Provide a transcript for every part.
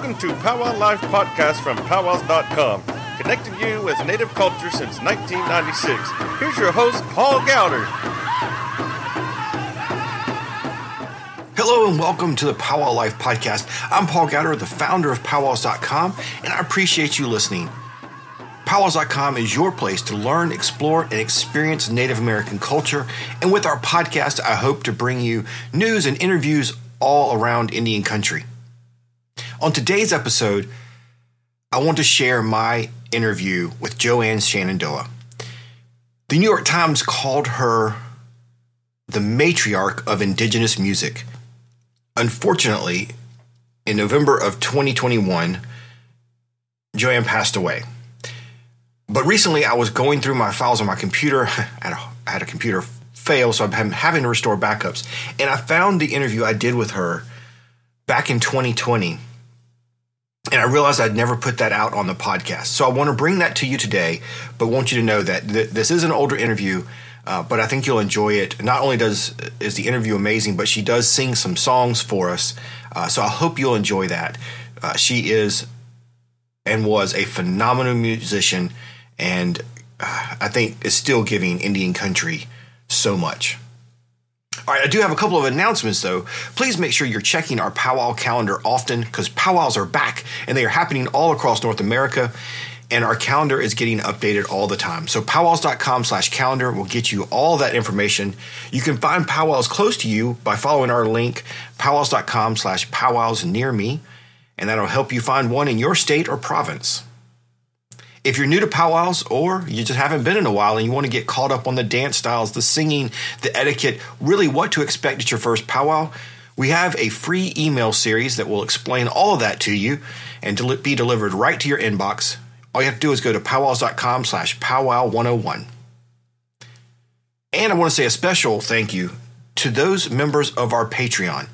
Welcome to Powwow Life Podcast from powwows.com, connecting you with Native culture since 1996. Here's your host, Paul Gowder. Hello and welcome to the Powwow Life Podcast. I'm Paul Gowder, the founder of powwows.com, and I appreciate you listening. Powwows.com is your place to learn, explore, and experience Native American culture. And with our podcast, I hope to bring you news and interviews all around Indian country. On today's episode, I want to share my interview with Joanne Shenandoah. The New York Times called her the matriarch of indigenous music. Unfortunately, in November of 2021, Joanne passed away. But recently, I was going through my files on my computer. I had a computer fail, so I'm having to restore backups. And I found the interview I did with her back in 2020 and I realized I'd never put that out on the podcast. So I want to bring that to you today, but want you to know that th- this is an older interview, uh, but I think you'll enjoy it. Not only does is the interview amazing, but she does sing some songs for us. Uh, so I hope you'll enjoy that. Uh, she is and was a phenomenal musician, and uh, I think is still giving Indian country so much. All right, I do have a couple of announcements though. Please make sure you're checking our powwow calendar often because powwows are back and they are happening all across North America. And our calendar is getting updated all the time. So powwows.com slash calendar will get you all that information. You can find powwows close to you by following our link, powwows.com slash powwows near me, and that'll help you find one in your state or province. If you're new to powwows or you just haven't been in a while and you want to get caught up on the dance styles, the singing, the etiquette, really what to expect at your first powwow, we have a free email series that will explain all of that to you and be delivered right to your inbox. All you have to do is go to powwows.com slash powwow101. And I want to say a special thank you to those members of our Patreon.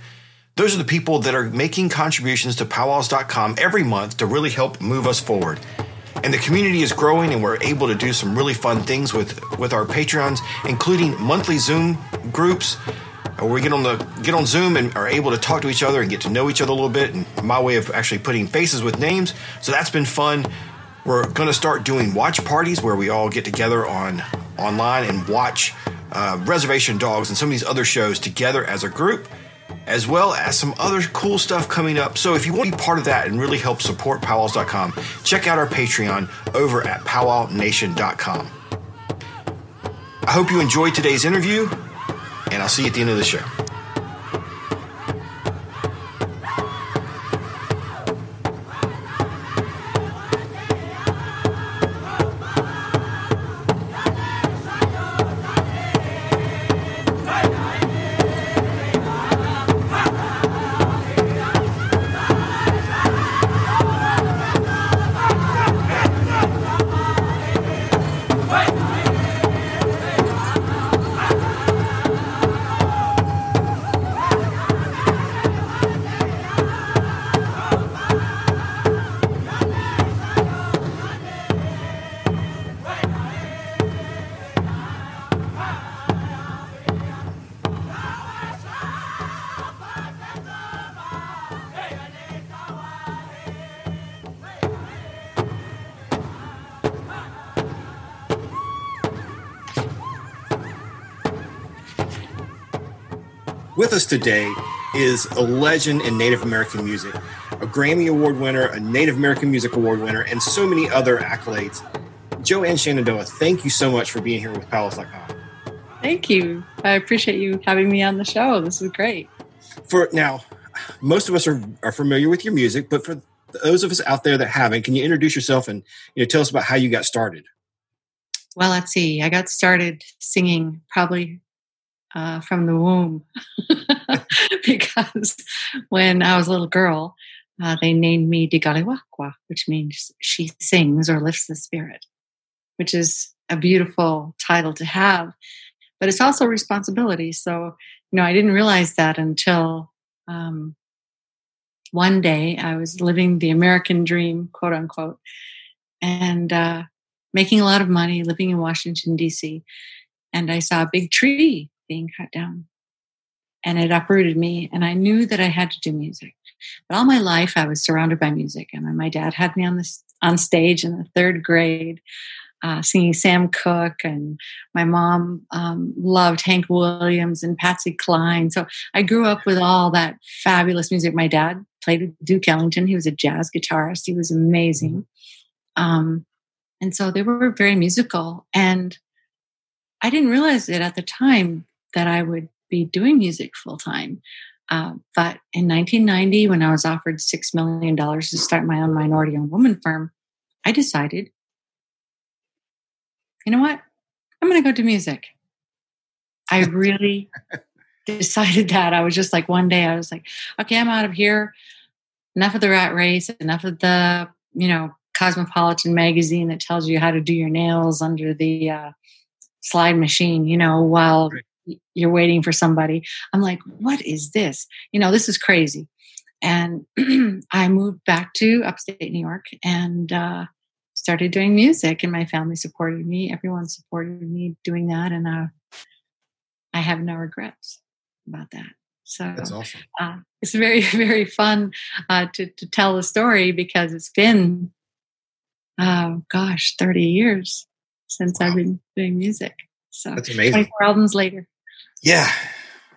Those are the people that are making contributions to powwows.com every month to really help move us forward and the community is growing and we're able to do some really fun things with with our patreons including monthly zoom groups where we get on the get on zoom and are able to talk to each other and get to know each other a little bit and my way of actually putting faces with names. So that's been fun. We're going to start doing watch parties where we all get together on online and watch uh, reservation dogs and some of these other shows together as a group as well as some other cool stuff coming up. So if you want to be part of that and really help support powwows.com, check out our Patreon over at powwownation.com. I hope you enjoyed today's interview, and I'll see you at the end of the show. With us today is a legend in Native American music, a Grammy Award winner, a Native American Music Award winner, and so many other accolades. Joanne Shenandoah, thank you so much for being here with Powwows.com. Thank you. I appreciate you having me on the show. This is great. For now, most of us are, are familiar with your music, but for those of us out there that haven't, can you introduce yourself and you know, tell us about how you got started? Well, let's see. I got started singing probably uh, from the womb because when I was a little girl, uh, they named me Digaliwakwa, which means she sings or lifts the spirit, which is a beautiful title to have, but it's also responsibility. So, you know, I didn't realize that until um, one day I was living the American dream, quote unquote, and uh, making a lot of money, living in Washington, D.C. And I saw a big tree being cut down. and it uprooted me. And I knew that I had to do music. But all my life, I was surrounded by music. And my dad had me on this on stage in the third grade, uh, singing Sam Cooke, and my mom um, loved Hank Williams and Patsy Cline. So I grew up with all that fabulous music. My dad played with Duke Ellington. He was a jazz guitarist. He was amazing. Um, and so they were very musical. And I didn't realize it at the time that I would be doing music full time. Uh, but in 1990, when I was offered $6 million to start my own minority owned woman firm, I decided, you know what? I'm going to go do music. I really decided that. I was just like, one day I was like, okay, I'm out of here. Enough of the rat race, enough of the, you know, Cosmopolitan magazine that tells you how to do your nails under the uh, slide machine, you know, while you're waiting for somebody. I'm like, what is this? You know, this is crazy. And I moved back to upstate New York and uh, started doing music, and my family supported me. Everyone supported me doing that, and uh, I have no regrets about that. So that's awesome. Uh, it's very, very fun uh, to to tell the story because it's been, oh gosh, thirty years since wow. I've been doing music. So that's amazing. Twenty four albums later. Yeah,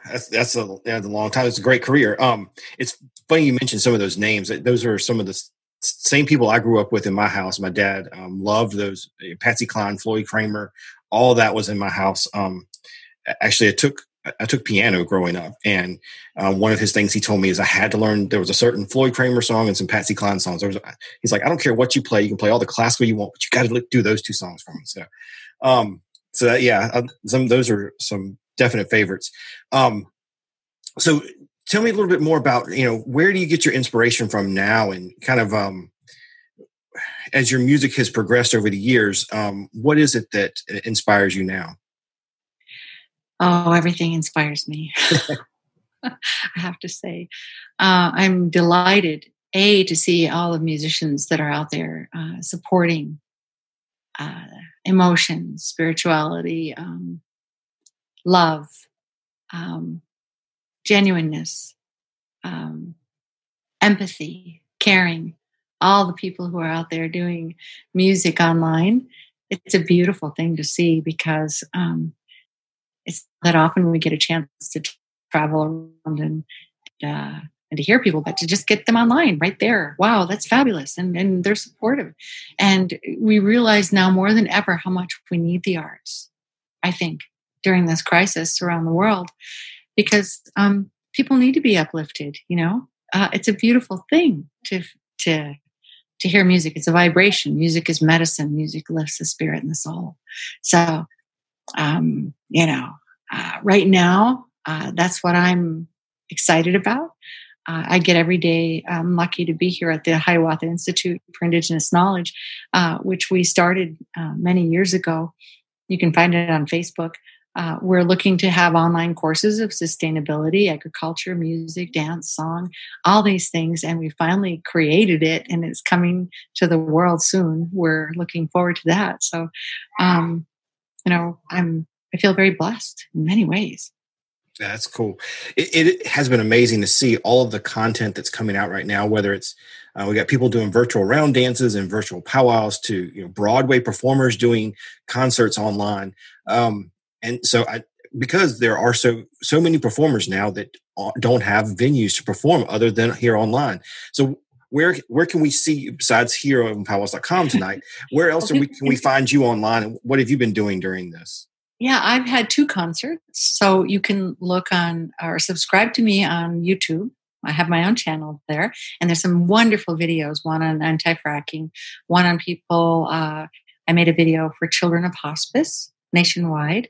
that's that's a, that's a long time. It's a great career. Um, it's funny you mentioned some of those names. Those are some of the same people I grew up with in my house. My dad um, loved those. Eh, Patsy Cline, Floyd Cramer, all that was in my house. Um, actually, I took I took piano growing up, and uh, one of his things he told me is I had to learn. There was a certain Floyd Cramer song and some Patsy Cline songs. Was, he's like, I don't care what you play, you can play all the classical you want, but you got to do those two songs for me. So, um, so that, yeah, uh, some those are some definite favorites. Um, so tell me a little bit more about you know where do you get your inspiration from now, and kind of um, as your music has progressed over the years, um, what is it that inspires you now? Oh, everything inspires me. I have to say, uh, I'm delighted a to see all the musicians that are out there uh, supporting uh, emotion, spirituality, um, love, um, genuineness, um, empathy, caring, all the people who are out there doing music online. It's a beautiful thing to see because um, it's that often we get a chance to travel around and uh, and to hear people, but to just get them online right there. Wow, that's fabulous. And, and they're supportive. And we realize now more than ever how much we need the arts, I think during this crisis around the world because um, people need to be uplifted you know uh, it's a beautiful thing to to to hear music it's a vibration music is medicine music lifts the spirit and the soul so um, you know uh, right now uh, that's what i'm excited about uh, I get every day. I'm lucky to be here at the Hiawatha Institute for Indigenous Knowledge, uh, which we started uh, many years ago. You can find it on Facebook. Uh, we're looking to have online courses of sustainability, agriculture, music, dance, song, all these things. And we finally created it and it's coming to the world soon. We're looking forward to that. So, um, you know, I'm, I feel very blessed in many ways. That's cool. It, it, has been amazing to see all of the content that's coming out right now. Whether it's uh, we got people doing virtual round dances and virtual powwows, to you know Broadway performers doing concerts online. Um, and so I because there are so so many performers now that don't have venues to perform other than here online. So where where can we see besides here on powwows.com tonight? Where else we, can we find you online? And what have you been doing during this? Yeah, I've had two concerts. So you can look on or subscribe to me on YouTube. I have my own channel there, and there's some wonderful videos. One on anti-fracking, one on people. Uh, I made a video for children of hospice nationwide.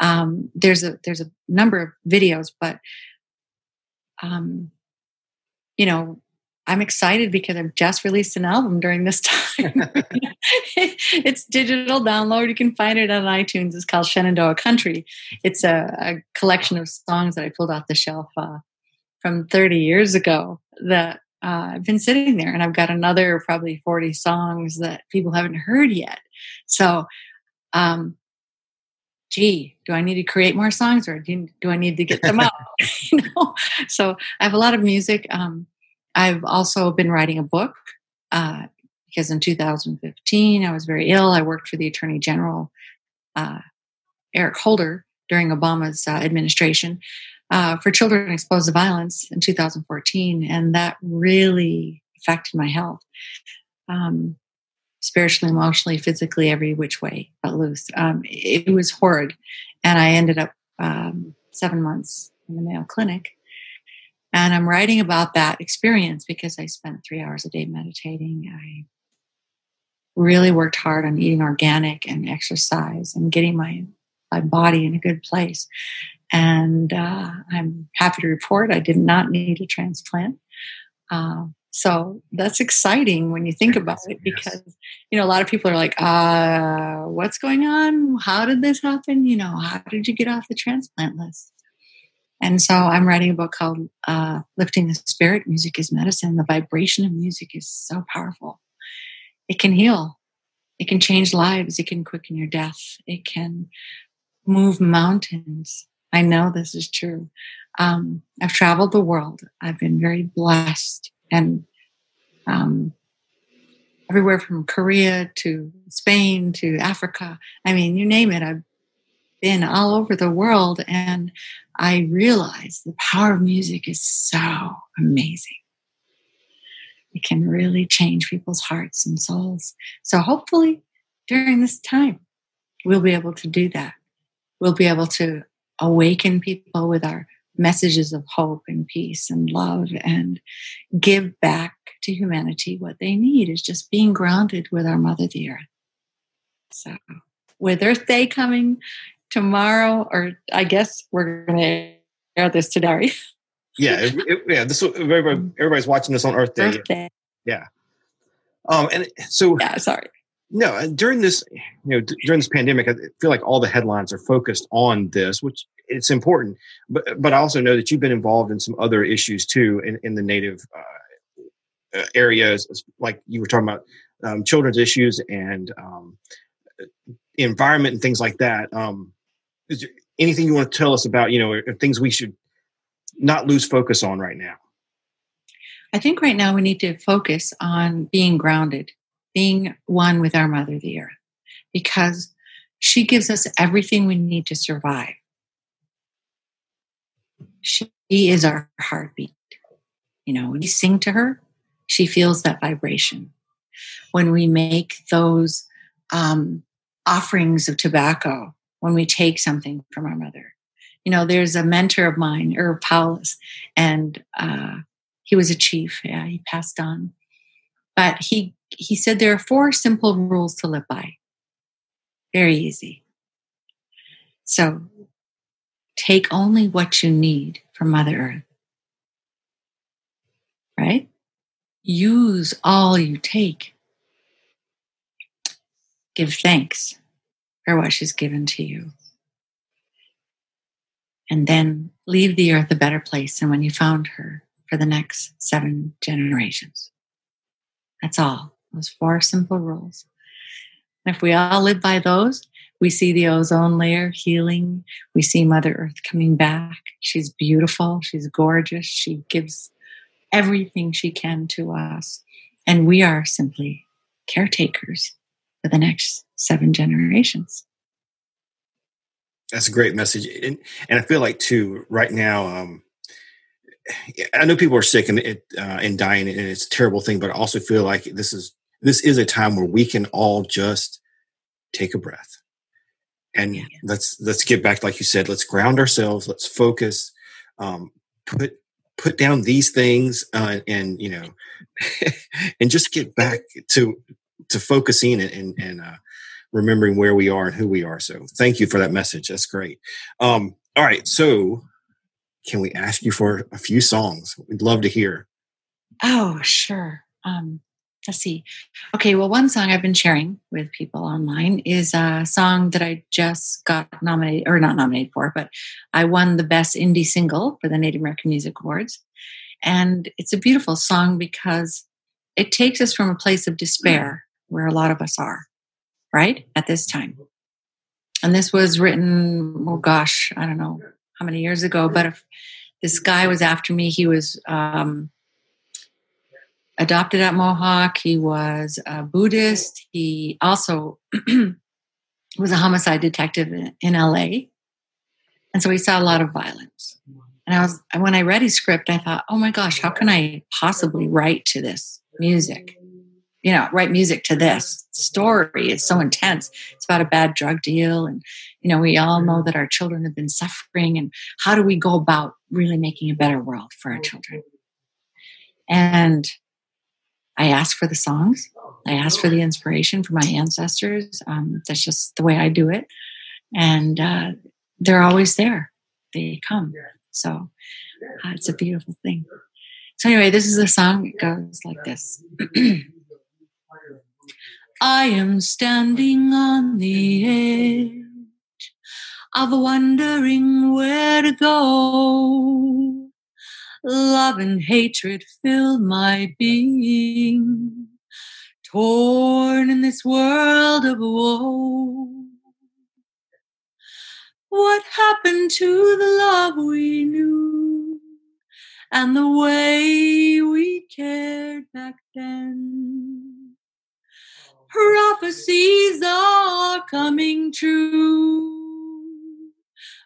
Um, there's a there's a number of videos, but um, you know, I'm excited because I've just released an album during this time. it's digital download. You can find it on iTunes. It's called Shenandoah Country. It's a, a collection of songs that I pulled off the shelf uh, from 30 years ago that uh, I've been sitting there, and I've got another probably 40 songs that people haven't heard yet. So um, gee, do I need to create more songs or do, do I need to get them out? you know, so I have a lot of music. Um, I've also been writing a book uh, because in 2015 I was very ill. I worked for the Attorney General uh, Eric Holder during Obama's uh, administration uh, for children exposed to violence in 2014, and that really affected my health. Um, spiritually, emotionally, physically, every which way but loose. Um, it, was horrid. And I ended up um, seven months in the Mayo Clinic. And I'm writing about that experience because I spent three hours a day meditating. I really worked hard on eating organic and exercise and getting my, my body in a good place. And uh, I'm happy to report I did not need a transplant. Uh, so that's exciting when you think about it because, you know, a lot of people are like, uh, what's going on? How did this happen? You know, how did you get off the transplant list? And so I'm writing a book called uh, Lifting the Spirit Music is Medicine. The vibration of music is so powerful. It can heal, it can change lives, it can quicken your death, it can move mountains. I know this is true. Um, I've traveled the world, I've been very blessed and um, everywhere from Korea to Spain to Africa. I mean, you name it. I've been all over the world, and I realize the power of music is so amazing. It can really change people's hearts and souls. So, hopefully, during this time, we'll be able to do that. We'll be able to awaken people with our messages of hope and peace and love and give back to humanity what they need is just being grounded with our mother the earth. So with earth day coming tomorrow or i guess we're going to air this today. Yeah it, it, yeah this everybody, everybody's watching this on earth day, earth day. yeah. Um and so yeah sorry no uh, during this you know during this pandemic i feel like all the headlines are focused on this which it's important. But but I also know that you've been involved in some other issues too in, in the native uh, uh areas, like you were talking about um, children's issues and um, environment and things like that. Um, is there anything you want to tell us about? You know, things we should not lose focus on right now. I think right now we need to focus on being grounded, being one with our mother, the earth, because she gives us everything we need to survive. She is our heartbeat. You know, when we sing to her, she feels that vibration. When we make those um, offerings of tobacco, when we take something from our mother, you know, there's a mentor of mine, Irv Powless, and uh, he was a chief. Yeah, he passed on, but he he said there are four simple rules to live by. Very easy. So Take only what you need from Mother Earth. Right? Use all you take. Give thanks for what she's given to you. And then leave the earth a better place than when you found her for the next seven generations. That's all. Those four simple rules. And if we all live by those, we see the ozone layer healing. We see Mother Earth coming back. She's beautiful. She's gorgeous. She gives everything she can to us. And we are simply caretakers for the next seven generations. That's a great message. And, and I feel like, too, right now, um, I know people are sick and, uh, and dying, and it's a terrible thing, but I also feel like this is this is a time where we can all just take a breath. And yeah. let's let's get back like you said let's ground ourselves let's focus um, put put down these things uh, and you know and just get back to to focusing and and, and uh, remembering where we are and who we are. So thank you for that message. That's great. Um, all right. So can we ask you for a few songs? We'd love to hear. Oh sure. Um, let's see. Okay, well, one song I've been sharing with people online is a song that I just got nominated, or not nominated for, but I won the best indie single for the Native American Music Awards. And it's a beautiful song because it takes us from a place of despair where a lot of us are, right? At this time. and this was written, oh gosh, I don't know how many years ago, but if this guy was after me, he was um, adopted at Mohawk. He was a Buddhist. He also was a homicide detective in, in LA. And so he saw a lot of violence. And I was, when I read his script, I thought, oh my gosh, how can I possibly write to this music? You know, write music to this story. It's so intense. It's about a bad drug deal. And, you know, we all know that our children have been suffering. And how do we go about really making a better world for our children? And I ask for the songs. I ask for the inspiration from my ancestors. Um, that's just the way I do it. And uh, they're always there. They come. So uh, it's a beautiful thing. So, anyway, this is a song. It goes like this I am standing on the edge of wondering where to go. Love and hatred fill my being, torn in this world of woe. What happened to the love we knew and the way we cared back then? Oh, Prophecies are coming true,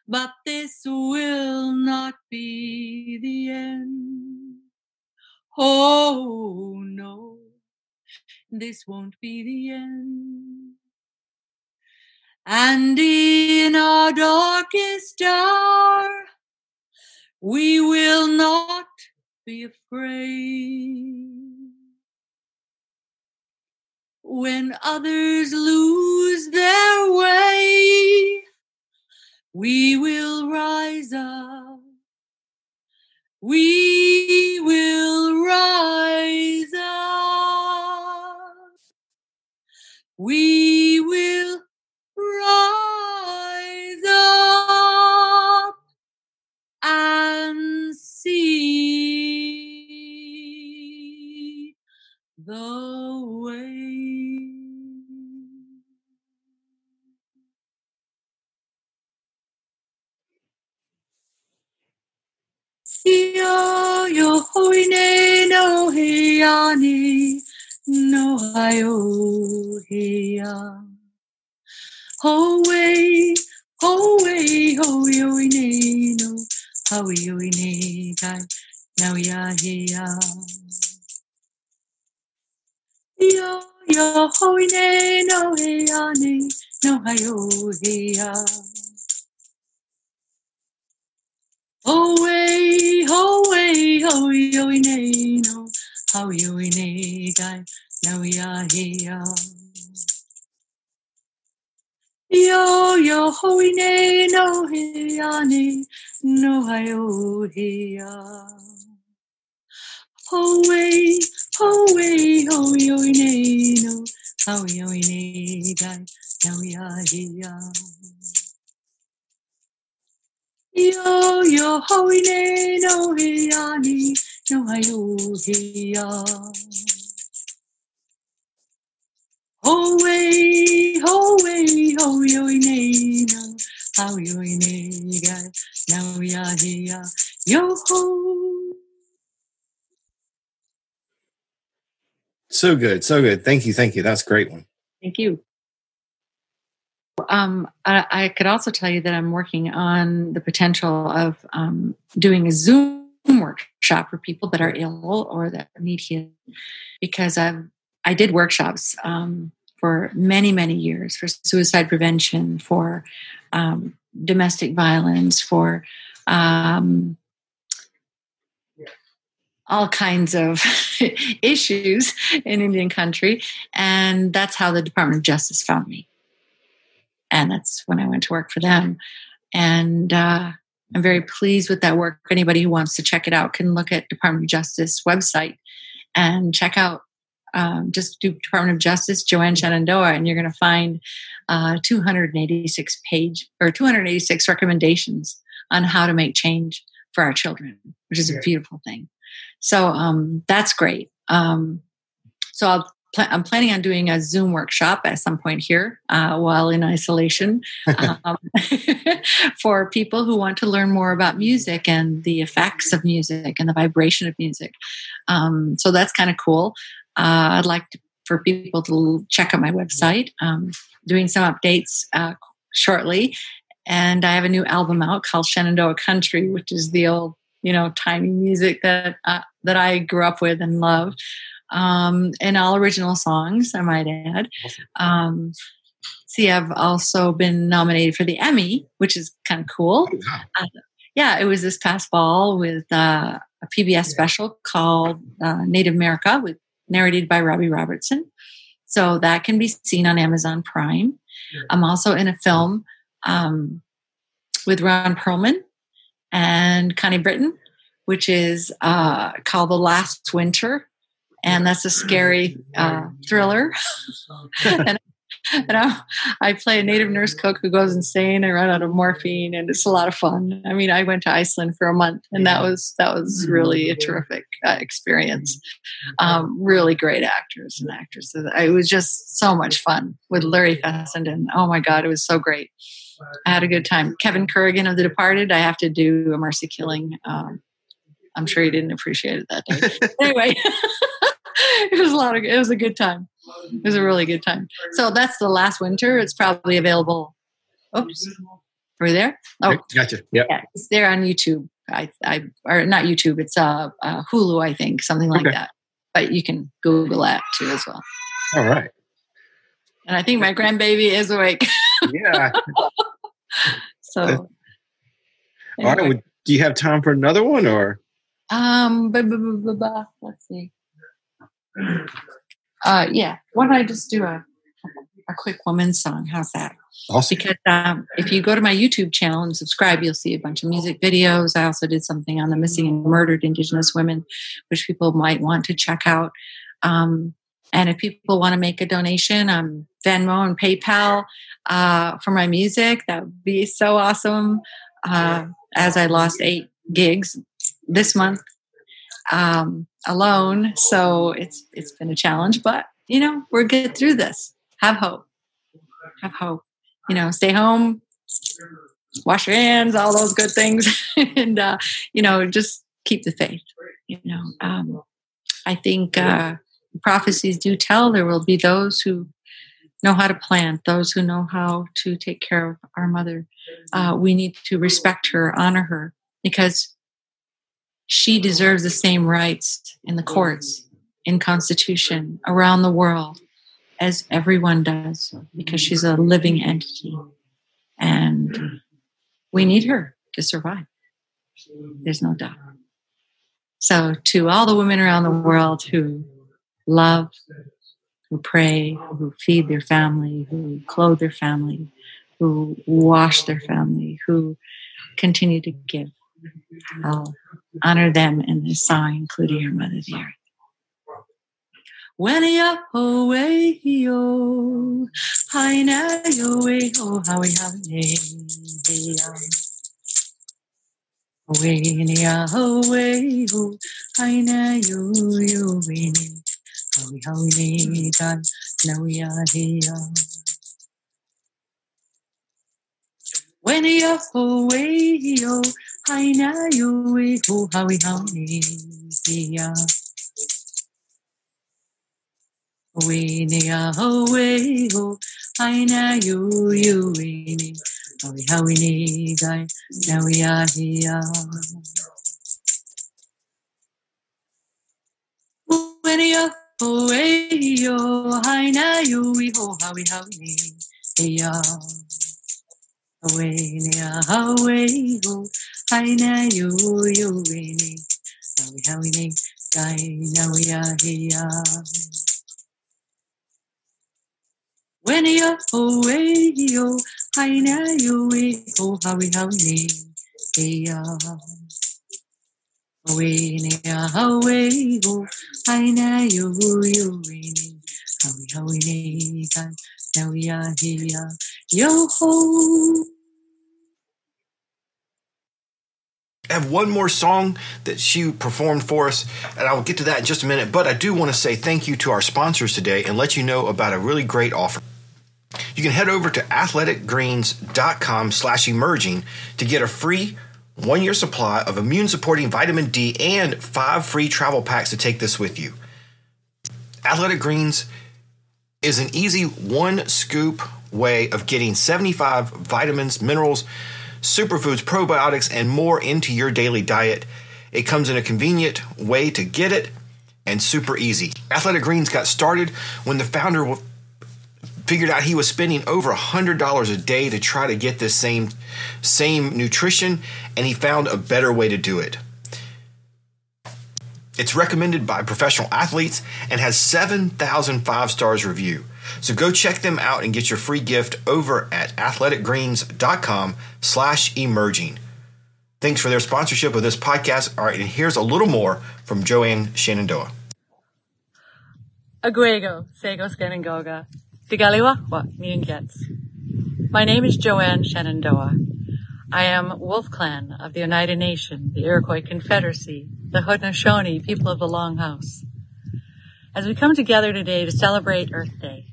but this will not be the end. Oh no, this won't be the end. And in our darkest hour, we will not be afraid. When others lose their way, we will rise up. We will rise up. We will rise yo hoine no hiani no hayo hiya ho way, ho way, ho yo ne no, how yo ne guy, now ya ya. Yo yo ho ne no he ya ne, no ha yo he ya. Ho way, ho way, ho yo ne no, how yo ne guy, now ya ya. Yo yo hoine no hiane no hayo hia. Ho way, ho way, ho yo ne no, how yo ne dai, now ya hia. Yo yo hoine no hiane no hayo hia. Ho way, ho way, ho yo ne no, how yo ne ga, now ya ya, yo ho. So good, so good. Thank you, thank you. That's a great one. Thank you. Um, I, I, could also tell you that I'm working on the potential of um, doing a Zoom workshop for people that are ill or that need healing, because I've I did workshops um, for many, many years for suicide prevention, for um, domestic violence, for um, all kinds of issues in Indian country. And that's how the Department of Justice found me. And that's when I went to work for them. And uh, I'm very pleased with that work. Anybody who wants to check it out can look at Department of Justice website and check out um, just do Department of Justice, Joanne Shenandoah, and you're going to find uh, 286 page or 286 recommendations on how to make change for our children, which is a beautiful thing. So um, that's great. Um, so I'll pl- I'm planning on doing a Zoom workshop at some point here uh, while in isolation um, for people who want to learn more about music and the effects of music and the vibration of music. Um, so that's kind of cool. Uh, I'd like to, for people to check out my website. Um, doing some updates uh, shortly, and I have a new album out called Shenandoah Country, which is the old, you know, tiny music that uh, that I grew up with and love um, and all original songs, I might add. Um, see, I've also been nominated for the Emmy, which is kind of cool. Oh, uh, yeah, it was this past fall with uh, a PBS special called uh, Native America, with narrated by Robbie Robertson. So that can be seen on Amazon Prime. I'm also in a film um, with Ron Perlman and Connie Britton, which is uh, called The Last Winter and that's a scary uh, thriller. and, and I, I, play a native nurse cook who goes insane. I run out of morphine, and it's a lot of fun. I mean, I went to Iceland for a month, and that was that was really a terrific uh, experience. Um, really great actors and actresses. It was just so much fun with Larry Fessenden. Oh my God, it was so great. I had a good time. Kevin Corrigan of The Departed. I have to do a mercy killing. Um, I'm sure he didn't appreciate it that day. anyway. it was a lot of it was a good time. It was a really good time. So that's the last winter. It's probably available. Oops. Are we there? Oh. Gotcha. Yeah, yeah it's there on youtube. I i or not youtube it's uh, uh hulu i think something like okay. that. But you can google that too as well. All right. And i think my grandbaby is awake. Yeah. So anyway. all right do you have time for another one or um blah, blah, blah, let's see uh, yeah, why don't I just do a a quick woman song? How's that? Awesome. Because um, if you go to my YouTube channel and subscribe, you'll see a bunch of music videos. I also did something on the missing and murdered Indigenous women, which people might want to check out. Um, and if people want to make a donation, um, Venmo and PayPal uh, for my music, that would be so awesome. Uh, as I lost eight gigs this month um, alone. So it's it's been a challenge, but you know we're get through this. Have hope. Have hope. You know, stay home, wash your hands, all those good things, and uh, you know just keep the faith. You know, um, I think uh, prophecies do tell there will be those who know how to plant, those who know how to take care of our mother. Uh, we need to respect her, honor her, because she deserves the same rights in the courts, in constitution, around the world as everyone does because she's a living entity. And we need her to survive. There's no doubt. So, to all the women around the world who love, who pray, who feed their family, who clothe their family, who wash their family, who continue to give, I'll honor them in this song, including your mother, the earth. When ya away yo, hi na yo way ho, how we have ya. Away ya away ho, hi na yo yo way how we how we done, now we are here. When ya away yo, hai na yu i hu hawi hawi ia. We ni a ho we ho hai na yu yu i ni hawi hawi ni gai na we here. When ya ho we yo hai na yu i ho hawi hawi ia. Away, away, go haina yu yu wini hawi hawi ni. Gai na wia hia when ya ho we yo haina yu we ho hawi hawi ni. Hia. We ni a hawe go haina yu yu wini hawi hawi ni. Gai na wia hia yo ho I have one more song that she performed for us, and I will get to that in just a minute. But I do want to say thank you to our sponsors today and let you know about a really great offer. You can head over to athleticgreens.com slash emerging to get a free one year supply of immune supporting vitamin D and five free travel packs to take this with you. Athletic Greens is an easy one scoop way of getting 75 vitamins, minerals, superfoods, probiotics, and more into your daily diet. It comes in a convenient way to get it and super easy. Athletic Greens got started when the founder figured out he was spending over $100 a day to try to get this same same nutrition and he found a better way to do it. It's recommended by professional athletes and has 7,000 five stars review. So go check them out and get your free gift over at athleticgreens.com slash emerging. Thanks for their sponsorship of this podcast. All right, and here's a little more from Joanne Shenandoah. Aguego, Sego Skenangoga, Digaliwakwa, Miingets. My name is Joanne Shenandoah. I am Wolf Clan of the Oneida Nation, the Iroquois Confederacy, the Haudenosaunee people of the Longhouse. As we come together today to celebrate Earth Day,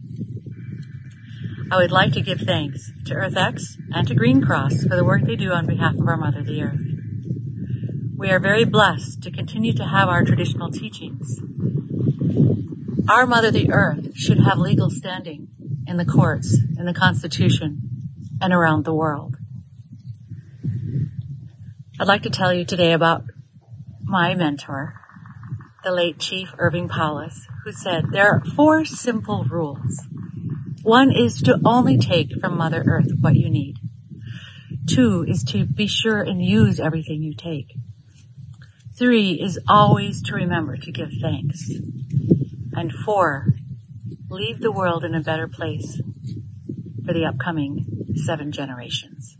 I would like to give thanks to EarthX and to Green Cross for the work they do on behalf of our Mother the Earth. We are very blessed to continue to have our traditional teachings. Our Mother the Earth should have legal standing in the courts, in the Constitution, and around the world. I'd like to tell you today about my mentor, the late Chief Irving Powless, who said there are four simple rules one is to only take from Mother Earth what you need. Two is to be sure and use everything you take. Three is always to remember to give thanks. And four, leave the world in a better place for the upcoming seven generations.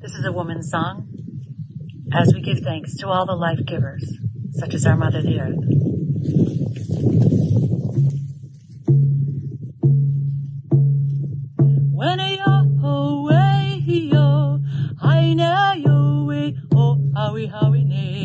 This is a woman's song as we give thanks to all the life givers, such as our Mother the Earth. Know yo way, oh, howie howie nay,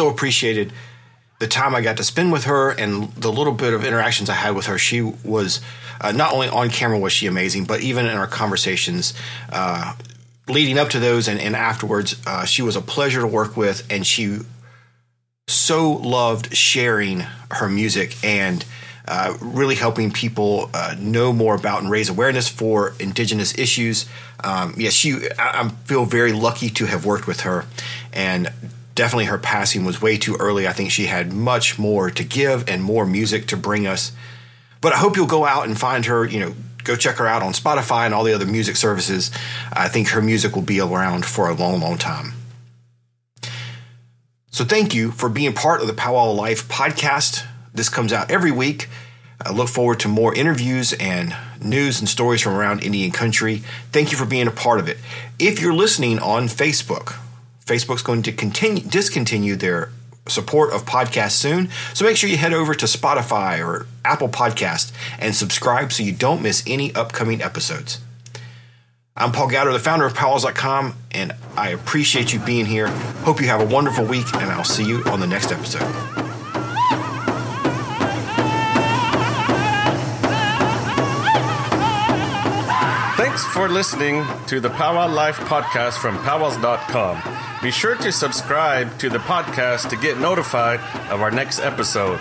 so appreciated the time I got to spend with her and the little bit of interactions I had with her. She was Uh, not only on camera was she amazing, but even in our conversations uh, leading up to those and, and afterwards, uh, she was a pleasure to work with, and she so loved sharing her music and uh, really helping people uh, know more about and raise awareness for Indigenous issues. Um, yes, she. I, I feel very lucky to have worked with her, and definitely her passing was way too early. I think she had much more to give and more music to bring us. But I hope you'll go out and find her. You know, go check her out on Spotify and all the other music services. I think her music will be around for a long, long time. So thank you for being part of the Powwow Life podcast. This comes out every week. I look forward to more interviews and news and stories from around Indian country. Thank you for being a part of it. If you're listening on Facebook, Facebook's going to continue discontinue their support of podcasts soon. So make sure you head over to Spotify or Apple Podcast and subscribe so you don't miss any upcoming episodes. I'm Paul Gowder, the founder of Powwows.com, and I appreciate you being here. Hope you have a wonderful week, and I'll see you on the next episode. Thanks for listening to the Powwow Life podcast from powwows.com. Be sure to subscribe to the podcast to get notified of our next episode.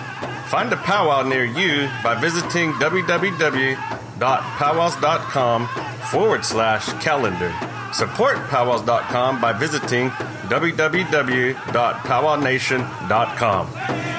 Find a powwow near you by visiting www.powwows.com forward slash calendar. Support powwows.com by visiting www.powwownation.com.